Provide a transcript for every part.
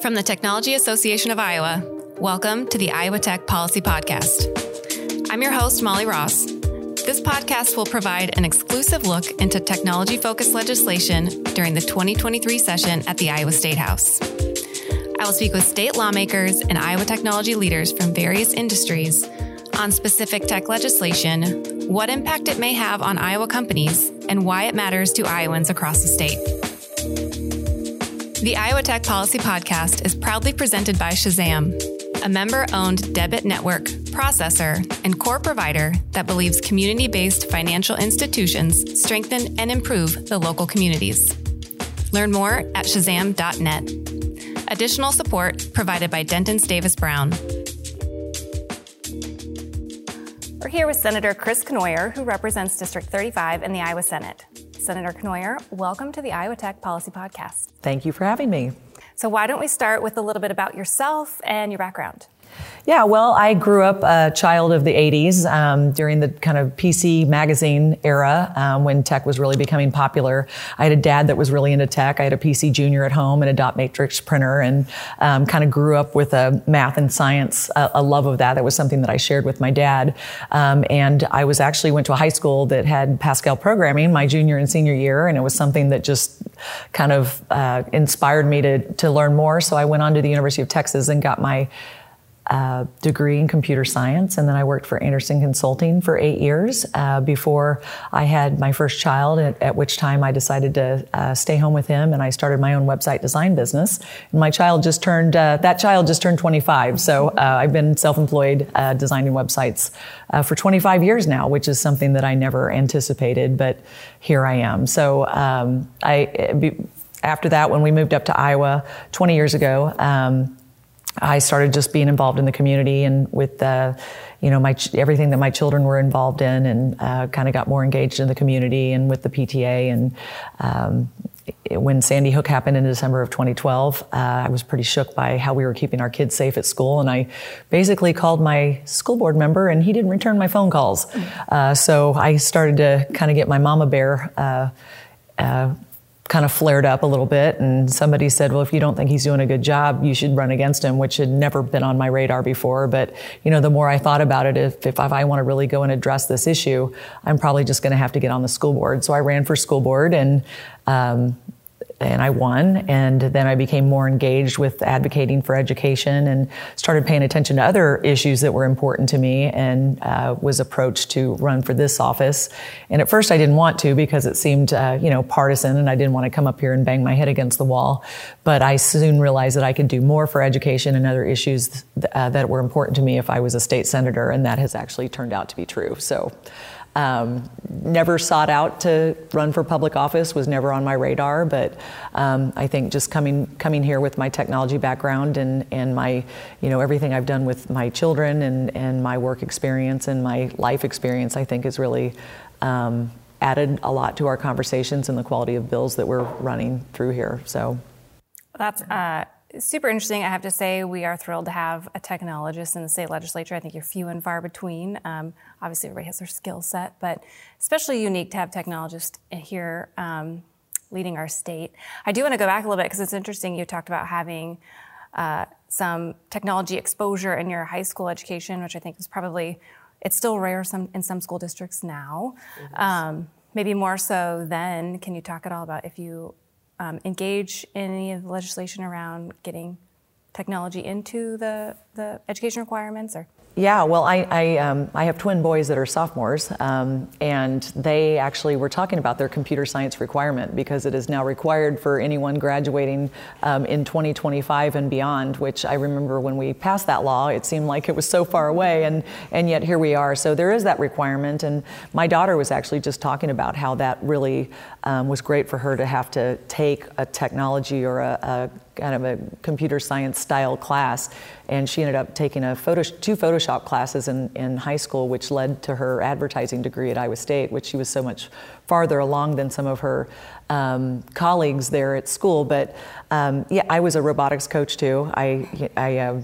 From the Technology Association of Iowa, welcome to the Iowa Tech Policy Podcast. I'm your host, Molly Ross. This podcast will provide an exclusive look into technology focused legislation during the 2023 session at the Iowa State House. I will speak with state lawmakers and Iowa technology leaders from various industries on specific tech legislation, what impact it may have on Iowa companies, and why it matters to Iowans across the state. The Iowa Tech Policy Podcast is proudly presented by Shazam, a member owned debit network, processor, and core provider that believes community based financial institutions strengthen and improve the local communities. Learn more at shazam.net. Additional support provided by Dentons Davis Brown. We're here with Senator Chris Cournoyer, who represents District 35 in the Iowa Senate. Senator Cournoyer, welcome to the Iowa Tech Policy Podcast. Thank you for having me. So, why don't we start with a little bit about yourself and your background? Yeah, well, I grew up a child of the 80s um, during the kind of PC magazine era um, when tech was really becoming popular. I had a dad that was really into tech. I had a PC Junior at home and a dot matrix printer and um, kind of grew up with a math and science, a, a, love of that. That was something that I shared with my dad. Um, and I was actually went to a high school that had Pascal programming my junior and senior year. And it was something that just kind of uh, inspired me to, to learn more. So I went on to the University of Texas and got my degree in computer science, and then I worked for Andersen Consulting for eight years uh, before I had my first child. At, at which time I decided to uh, stay home with him, and I started my own website design business. And my child just turned uh, that child just turned 25, so uh, I've been self-employed uh, designing websites for 25 years now, which is something that I never anticipated, but here I am. So um, I. Be, after that, when we moved up to Iowa 20 years ago, um, I started just being involved in the community and with uh, you know my everything that my children were involved in, and uh, kind of got more engaged in the community and with the PTA. And um, when Sandy Hook happened in December of 2012, uh, I was pretty shook by how we were keeping our kids safe at school, and I basically called my school board member, and he didn't return my phone calls. Uh, so I started to kind of get my mama bear uh, uh, kind of flared up a little bit. And somebody said well if you don't think he's doing a good job you should run against him which had never been on my radar before. But you know the more i thought about it if, if i want to really go and address this issue i'm probably just going to have to get on the school board. So i ran for school board and um, and I won. And then I became more engaged with advocating for education and started paying attention to other issues that were important to me and uh, was approached to run for this office. And at first I didn't want to because it seemed, uh, you know, partisan and I didn't want to come up here and bang my head against the wall. But I soon realized that I could do more for education and other issues th- uh, that were important to me if I was a state senator. And that has actually turned out to be true. So, um, never sought out to run for public office, was never on my radar, but um, I think just coming coming here with my technology background and, and my, you know, everything I've done with my children and, and my work experience and my life experience, I think has really um, added a lot to our conversations and the quality of bills that we're running through here. So that's uh, super interesting. I have to say, we are thrilled to have a technologist in the state legislature. I think you're few and far between. Um, obviously, everybody has their skill set, but especially unique to have technologists here um, leading our state. I do want to go back a little bit because it's interesting. You talked about having uh, some technology exposure in your high school education, which I think is probably it's still rare some in some school districts now. Um, maybe more so then. Can you talk at all about if you um, engage in any of the legislation around getting technology into the, the education requirements or yeah, well, I I, um, I, have twin boys that are sophomores, um, and they actually were talking about their computer science requirement because it is now required for anyone graduating um, in 2025 and beyond. Which I remember when we passed that law, it seemed like it was so far away, and and yet here we are. So there is that requirement, and my daughter was actually just talking about how that really um, was great for her to have to take a technology or a, a kind of a computer science style class. And she ended up taking a photo, two Photoshop classes in, in high school, which led to her advertising degree at Iowa State, which she was so much farther along than some of her um, colleagues there at school. But um, yeah, I was a robotics coach too. I, I uh,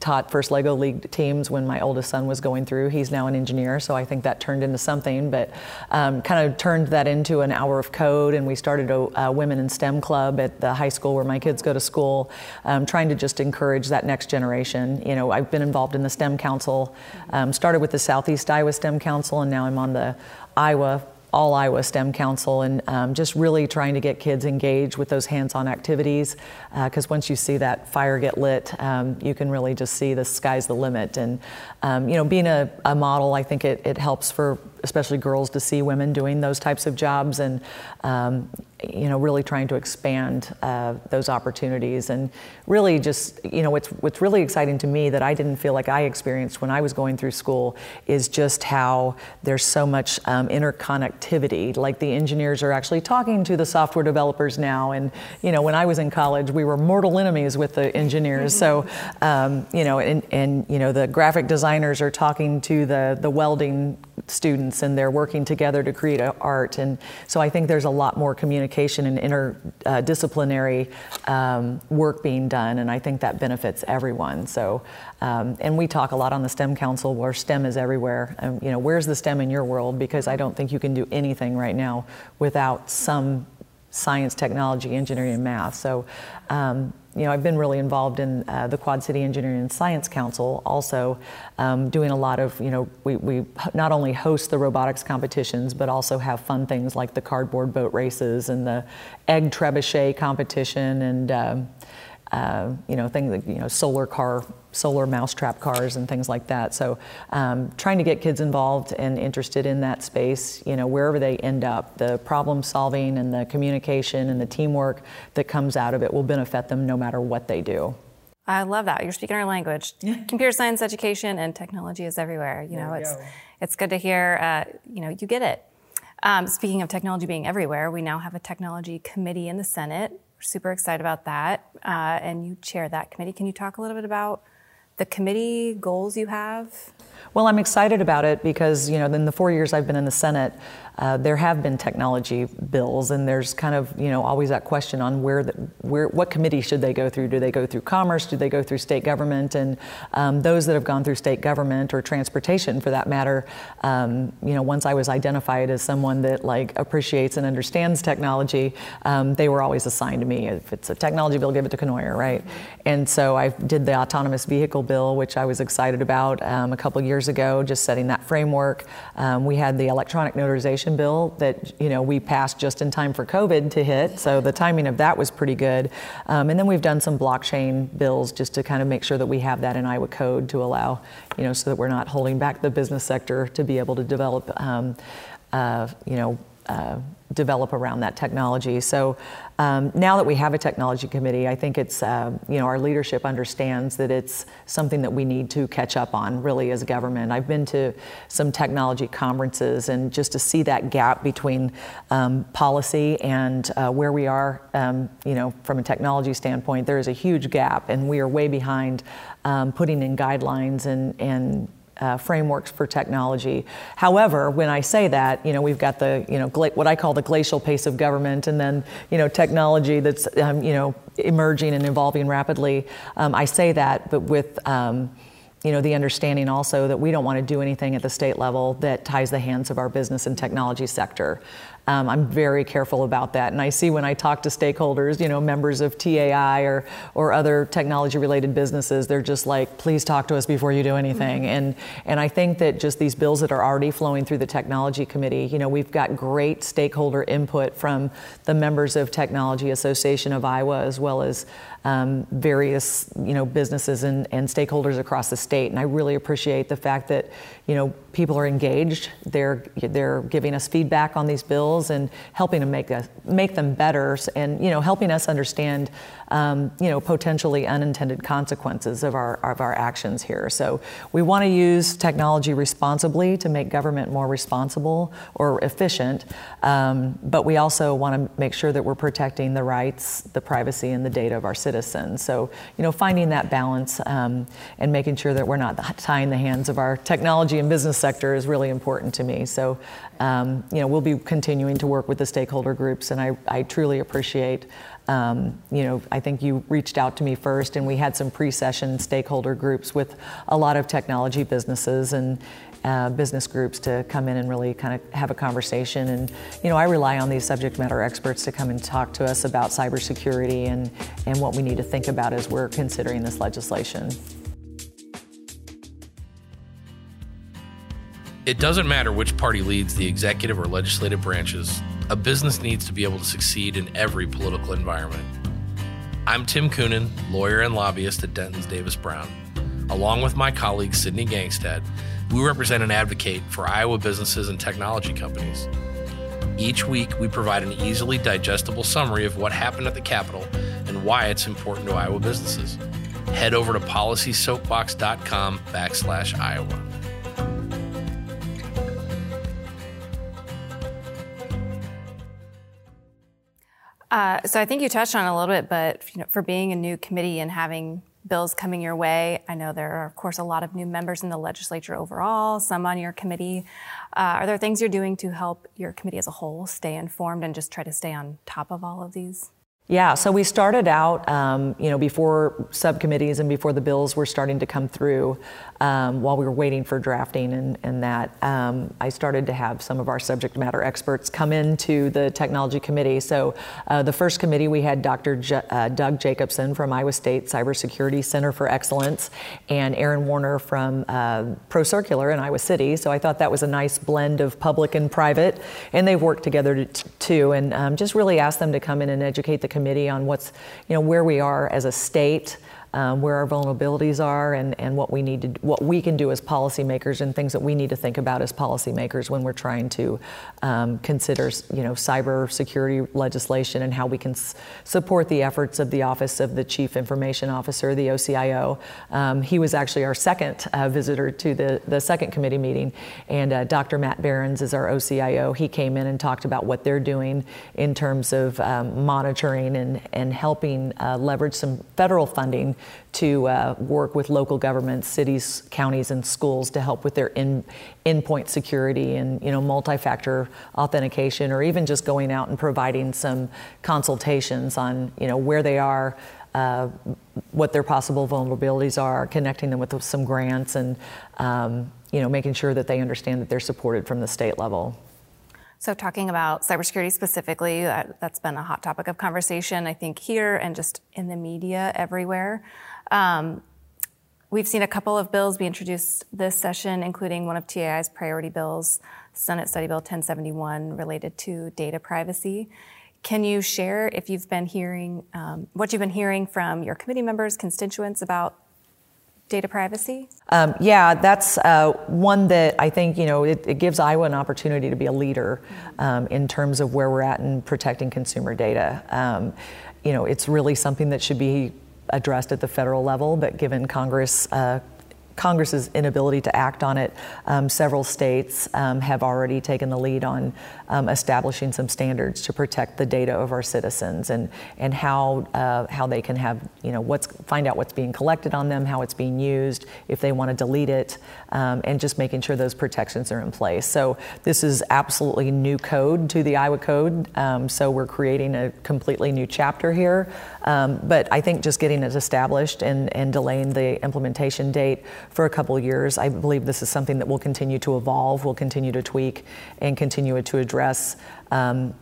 taught first Lego League teams when my oldest son was going through. He's now an engineer, so I think that turned into something. But um, kind of turned that into an hour of code, and we started a, a, women in STEM club at the high school where my kids go to school, um, trying to just encourage that next generation. You know, I've been involved in the STEM Council, um, started with the Southeast Iowa STEM Council, and now I'm on the Iowa all Iowa STEM Council and um, just really trying to get kids engaged with those hands-on activities because uh, once you see that fire get lit, um, you can really just see the sky's the limit. And um, you know, being a, a model, I think it, it helps for especially girls to see women doing those types of jobs and um, you know really trying to expand uh, those opportunities. And really just you know what's what's really exciting to me that I didn't feel like I experienced when I was going through school is just how there's so much um, interconnectivity. Like the engineers are actually talking to the software developers now. And you know when I was in college we were mortal enemies with the engineers. So um, you know and, and you know the graphic designers are talking to the the welding students and they're working together to create art. And so I think there's a lot more communication and interdisciplinary um, work being done, and I think that benefits everyone. So, um, and we talk a lot on the STEM Council where STEM is everywhere. Um, you know, where's the STEM in your world? Because I don't think you can do anything right now without some science, technology, engineering, and math. So, um, you know, I've been really involved in uh, the Quad City Engineering and Science Council, also um, doing a lot of, you know, we, we not only host the robotics competitions, but also have fun things like the cardboard boat races and the egg trebuchet competition and, um, uh, you know, things like, you know, solar car solar mousetrap cars and things like that. So um, trying to get kids involved and interested in that space, you know, wherever they end up, the problem solving and the communication and the teamwork that comes out of it will benefit them no matter what they do. I love that. You're speaking our language. Computer science education and technology is everywhere. You know, it's go. it's good to hear. Uh, you know, you get it. Um, speaking of technology being everywhere, we now have a technology committee in the Senate. We're super excited about that, uh, and you chair that committee. Can you talk a little bit about the committee goals you have? Well, I'm excited about it because, you know, in the four years I've been in the Senate, uh, there have been technology bills, and there's kind of you know always that question on where the, where what committee should they go through? Do they go through Commerce? Do they go through State Government? And um, those that have gone through State Government or Transportation, for that matter, um, you know, once I was identified as someone that like appreciates and understands technology, um, they were always assigned to me. If it's a technology bill, give it to Cournoyer, right? And so I did the autonomous vehicle bill, which I was excited about um, a couple years ago, just setting that framework. Um, we had the electronic notarization bill that you know we passed just in time for COVID to hit, so the timing of that was pretty good. Um, and then we've done some blockchain bills just to kind of make sure that we have that in Iowa code to allow, you know, so that we're not holding back the business sector to be able to develop, um, uh, you know. Uh, develop around that technology. So um, now that we have a technology committee, I think it's, uh, you know, our leadership understands that it's something that we need to catch up on really as government. I've been to some technology conferences and just to see that gap between um, policy and uh, where we are, um, you know, from a technology standpoint, there is a huge gap and we are way behind um, putting in guidelines and, and uh, frameworks for technology. However, when I say that, you know, we've got the, you know, gla- what I call the glacial pace of government, and then, you know, technology that's, um, you know, emerging and evolving rapidly. Um, I say that, but with, um, you know, the understanding also that we don't want to do anything at the state level that ties the hands of our business and technology sector. Um, I'm very careful about that. And I see when I talk to stakeholders, you know, members of TAI or, or other technology related businesses, they're just like, please talk to us before you do anything. Mm-hmm. And, and I think that just these bills that are already flowing through the technology committee, you know, we've got great stakeholder input from the members of Technology Association of Iowa as well as um, various, you know, businesses and, and stakeholders across the state. And I really appreciate the fact that, you know, people are engaged. They're, they're giving us feedback on these bills and helping to make, us, make them better and you know helping us understand um, you know, potentially unintended consequences of our, of our actions here. So we want to use technology responsibly to make government more responsible or efficient, um, but we also want to make sure that we're protecting the rights, the privacy, and the data of our citizens. So, you know, finding that balance um, and making sure that we're not tying the hands of our technology and business sector is really important to me. So, um, you know, we'll be continuing to work with the stakeholder groups, and I, I truly appreciate um, you know, I think you reached out to me first, and we had some pre-session stakeholder groups with a lot of technology businesses and uh, business groups to come in and really kind of have a conversation. And you know, I rely on these subject matter experts to come and talk to us about cybersecurity and and what we need to think about as we're considering this legislation. It doesn't matter which party leads the executive or legislative branches, a business needs to be able to succeed in every political environment. I'm Tim Coonan, lawyer and lobbyist at Dentons Davis Brown. Along with my colleague Sydney Gangstad, we represent and advocate for Iowa businesses and technology companies. Each week, we provide an easily digestible summary of what happened at the Capitol and why it's important to Iowa businesses. Head over to policysoapbox.com backslash Iowa. Uh, so I think you touched on a little bit, but you know, for being a new committee and having bills coming your way, I know there are, of course, a lot of new members in the legislature overall, some on your committee. Uh, are there things you're doing to help your committee as a whole stay informed and just try to stay on top of all of these? Yeah, so we started out, um, you know, before subcommittees and before the bills were starting to come through, um, while we were waiting for drafting and, and that, um, I started to have some of our subject matter experts come into the technology committee. So uh, the first committee, we had Dr. J- uh, Doug Jacobson from Iowa State Cybersecurity Center for Excellence and Aaron Warner from uh, ProCircular in Iowa City. So I thought that was a nice blend of public and private, and they've worked together to, too, and um, just really asked them to come in and educate the committee on what's, you know, where we are as a state um, where our vulnerabilities are and, and what we need to what we can do as policymakers and things that we need to think about as policymakers when we're trying to um, consider you know cyber security legislation and how we can s- support the efforts of the office of the chief information officer the OCIO um, he was actually our second uh, visitor to the, the second committee meeting and uh, Dr. Matt Behrens is our OCIO he came in and talked about what they're doing in terms of um, monitoring and, and helping uh, leverage some federal funding to uh, work with local governments, cities, counties, and schools to help with their in, endpoint security and you know multi-factor authentication, or even just going out and providing some consultations on you know where they are. Uh, what their possible vulnerabilities are, connecting them with some grants, and um, you know, making sure that they understand that they're supported from the state level. So, talking about cybersecurity specifically, that, has been a hot topic of conversation, I think, here and just in the media everywhere. Um, we've seen a couple of bills be introduced this session, including one of TAI's priority bills, Senate Study Bill 1071, related to data privacy. Can you share if you've been hearing um, what you've been hearing from your committee members, constituents about data privacy? Um, yeah, that's uh, one that I think you know it, it, gives Iowa an opportunity to be a leader um, in terms of where we're at in protecting consumer data. Um, you know, it's really something that should be addressed at the federal level, but given Congress uh, Congress's inability to act on it, um, several states um, have already taken the lead on um, establishing some standards to protect the data of our citizens and and how uh, how they can have you know what's find out what's being collected on them, how it's being used, if they want to delete it, um, and just making sure those protections are in place. So this is absolutely new code to the Iowa Code. Um, so we're creating a completely new chapter here. Um, but I think just getting it established and and delaying the implementation date for a couple years. I believe this is something that will continue to evolve, will continue to tweak, and continue to address. Um,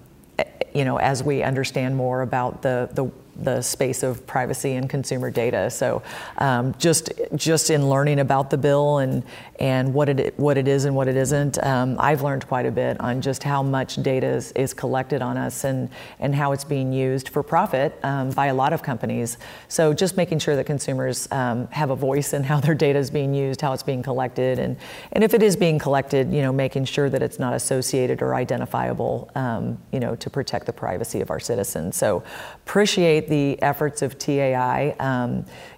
you know, as we understand more about the, the the space of privacy and consumer data. So um, just just in learning about the bill and and what it what it is and what it isn't, um, I've learned quite a bit on just how much data is, is collected on us and and how it's being used for profit um, by a lot of companies. So just making sure that consumers um, have a voice in how their data is being used, how it's being collected, and and if it is being collected, you know, making sure that it's not associated or identifiable, um, you know, to protect the privacy of our citizens. So appreciate the efforts of TAI.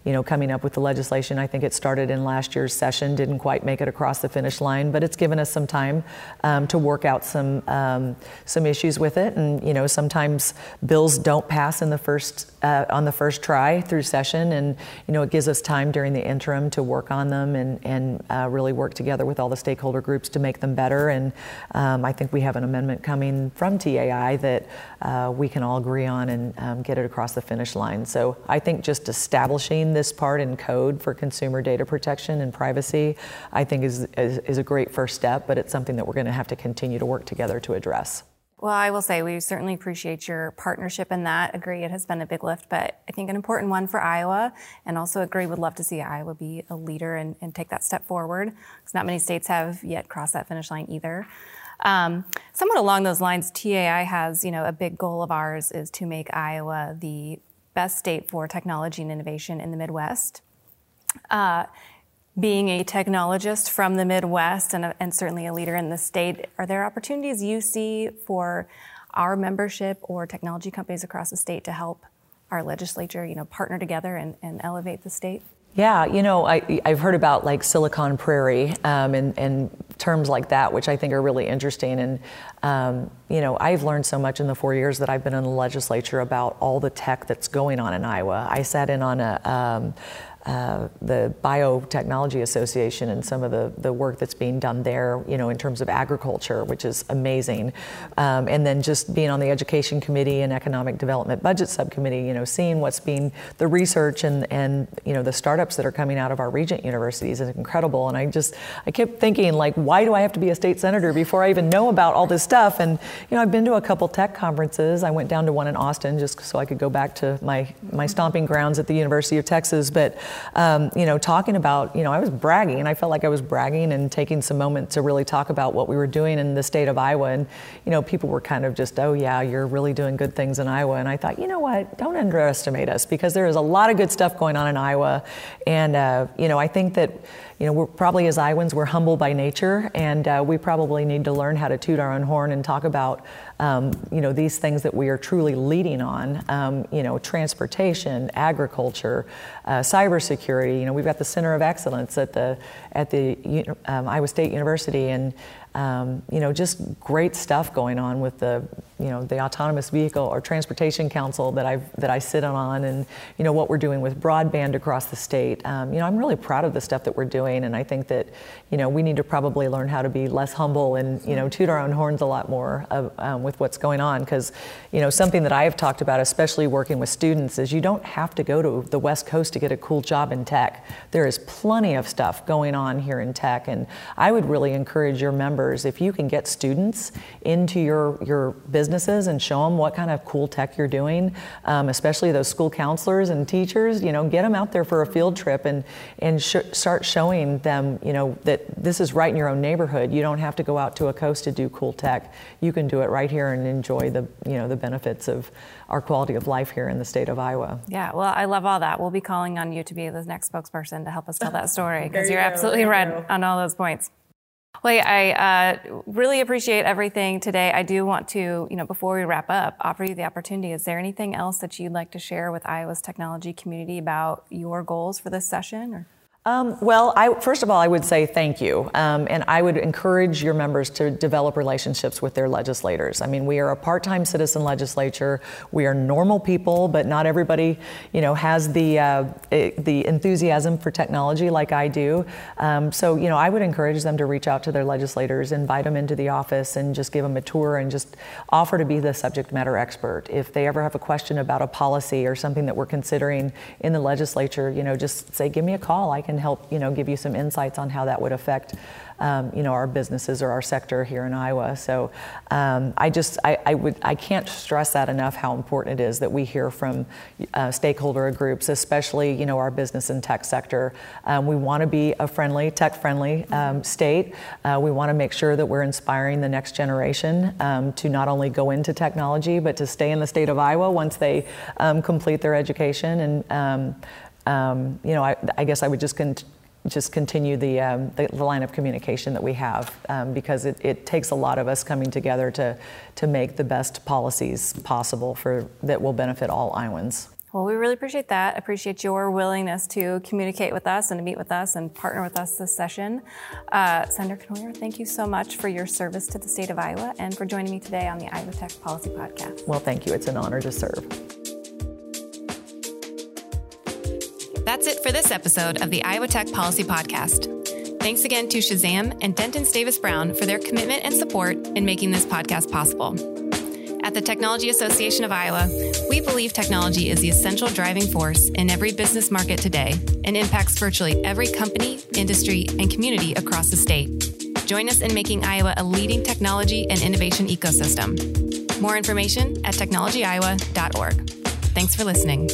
You know, coming up with the legislation. I think it started in last year's session, didn't quite make it across the finish line, but it's given us some time um, to work out some um, some issues with it. And you know, sometimes bills don't pass in the first uh, on the first try through session, and you know, it gives us time during the interim to work on them and and uh, really work together with all the stakeholder groups to make them better. And um, I think we have an amendment coming from TAI that uh, we can all agree on and um, get it across the finish line. So I think just establishing this part in code for consumer data protection and privacy, I think is, is, is a great first step, but it's something that we're going to have to continue to work together to address. Well, I will say we certainly appreciate your partnership in that. Agree, it has been a big lift, but I think an important one for Iowa, and also agree would love to see Iowa be a leader and, and take that step forward, because not many states have yet crossed that finish line either. Um, somewhat along those lines, TAI has, you know, a big goal of ours is to make Iowa the best state for technology and innovation in the Midwest. Uh, being a technologist from the Midwest and, and certainly a leader in the state, are there opportunities you see for our membership or technology companies across the state to help our legislature, you know, partner together and, and elevate the state? Yeah, you know, I, I've heard about like Silicon Prairie um, and, and terms like that, which I think are really interesting. And, um, you know, I've learned so much in the four years that I've been in the legislature about all the tech that's going on in Iowa. I sat in on a, um, uh, the Biotechnology Association and some of the, the work that's being done there, you know, in terms of agriculture, which is amazing. Um, and then just being on the Education Committee and Economic Development Budget Subcommittee, you know, seeing what's being, the research and, and, you know, the startups that are coming out of our regent universities is incredible. And I just, I kept thinking, like, why do I have to be a state senator before I even know about all this stuff? And, you know, I've been to a couple tech conferences. I went down to one in Austin just so I could go back to my, my stomping grounds at the University of Texas. But, um, you know, talking about, you know, I was bragging, and I felt like I was bragging and taking some moment to really talk about what we were doing in the state of Iowa. And, you know, people were kind of just, oh, yeah, you're really doing good things in Iowa. And I thought, you know what, don't underestimate us because there is a lot of good stuff going on in Iowa. And, uh, you know, I think that, you know, we're probably as Iowans, we're humble by nature, and uh, we probably need to learn how to toot our own horn and talk about, um, you know, these things that we are truly leading on. Um, you know, transportation, agriculture, uh, cybersecurity. You know, we've got the Center of Excellence at the at the um, Iowa State University, and um, you know, just great stuff going on with the, you know, the autonomous vehicle or transportation council that I that I sit on, and you know what we're doing with broadband across the state. Um, you know, I'm really proud of the stuff that we're doing, and I think that, you know, we need to probably learn how to be less humble and you know toot our own horns a lot more of, um, with what's going on, because, you know, something that I have talked about, especially working with students, is you don't have to go to the West Coast to get a cool job in tech. There is plenty of stuff going on here in tech, and I would really encourage your members members, if you can get students into your, your businesses and show them what kind of cool tech you're doing, um, especially those school counselors and teachers, you know, get them out there for a field trip and, and sh- start showing them, you know, that this is right in your own neighborhood. You don't have to go out to a coast to do cool tech. You can do it right here and enjoy the, you know, the benefits of our quality of life here in the state of Iowa. Yeah, well, I love all that. We'll be calling on you to be the next spokesperson to help us tell that story because you are absolutely right on all those points. Well, I uh, really appreciate everything today. I do want to, you know, before we wrap up, offer you the opportunity. Is there anything else that you'd like to share with Iowa's technology community about your goals for this session? Or? Um, well, I, first of all, I would say thank you. Um, and I would encourage your members to develop relationships with their legislators. I mean, we are a part time citizen legislature. We are normal people, but not everybody, you know, has the, uh, the enthusiasm for technology like I do. Um, so, you know, I would encourage them to reach out to their legislators, invite them into the office, and just give them a tour and just offer to be the subject matter expert. If they ever have a question about a policy or something that we're considering in the legislature, you know, just say, give me a call. I can can help you know give you some insights on how that would affect um, you know our businesses or our sector here in Iowa. So um, I just I, I, would I can't stress that enough how important it is that we hear from uh, stakeholder groups, especially you know our business and tech sector. Um, we want to be a friendly, tech friendly um, state. Uh, we want to make sure that we're inspiring the next generation um, to not only go into technology but to stay in the state of Iowa once they um, complete their education and um, you know, I, I, guess I would just con- just continue the, um, the, the, line of communication that we have um, because it, it, takes a lot of us coming together to, to make the best policies possible for that will benefit all Iowans. Well, we really appreciate that. Appreciate your willingness to communicate with us and to meet with us and partner with us this session. Uh, Senator Cournoyer, thank you so much for your service to the state of Iowa and for joining me today on the Iowa Tech Policy Podcast. Well, thank you. It's an honor to serve. That's it for this episode of the Iowa Tech Policy Podcast. Thanks again to Shazam and Dentons Davis Brown for their commitment and support in making this podcast possible. At the Technology Association of Iowa, we believe technology is the essential driving force in every business market today and impacts virtually every company, industry, and community across the state. Join us in making Iowa a leading technology and innovation ecosystem. More information at technologyiowa.org. Thanks for listening.